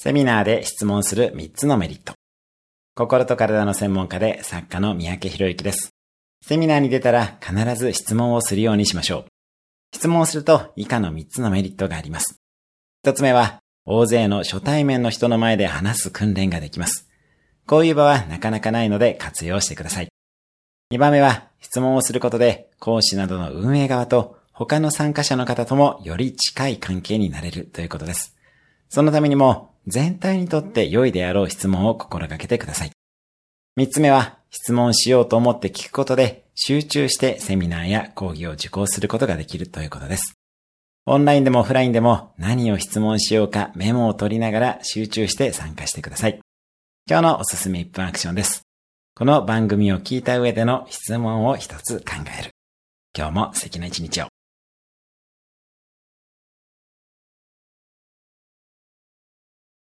セミナーで質問する3つのメリット。心と体の専門家で作家の三宅博之です。セミナーに出たら必ず質問をするようにしましょう。質問をすると以下の3つのメリットがあります。1つ目は、大勢の初対面の人の前で話す訓練ができます。こういう場はなかなかないので活用してください。2番目は、質問をすることで講師などの運営側と他の参加者の方ともより近い関係になれるということです。そのためにも全体にとって良いであろう質問を心がけてください。三つ目は、質問しようと思って聞くことで集中してセミナーや講義を受講することができるということです。オンラインでもオフラインでも何を質問しようかメモを取りながら集中して参加してください。今日のおすすめ1分アクションです。この番組を聞いた上での質問を一つ考える。今日も素敵な一日を。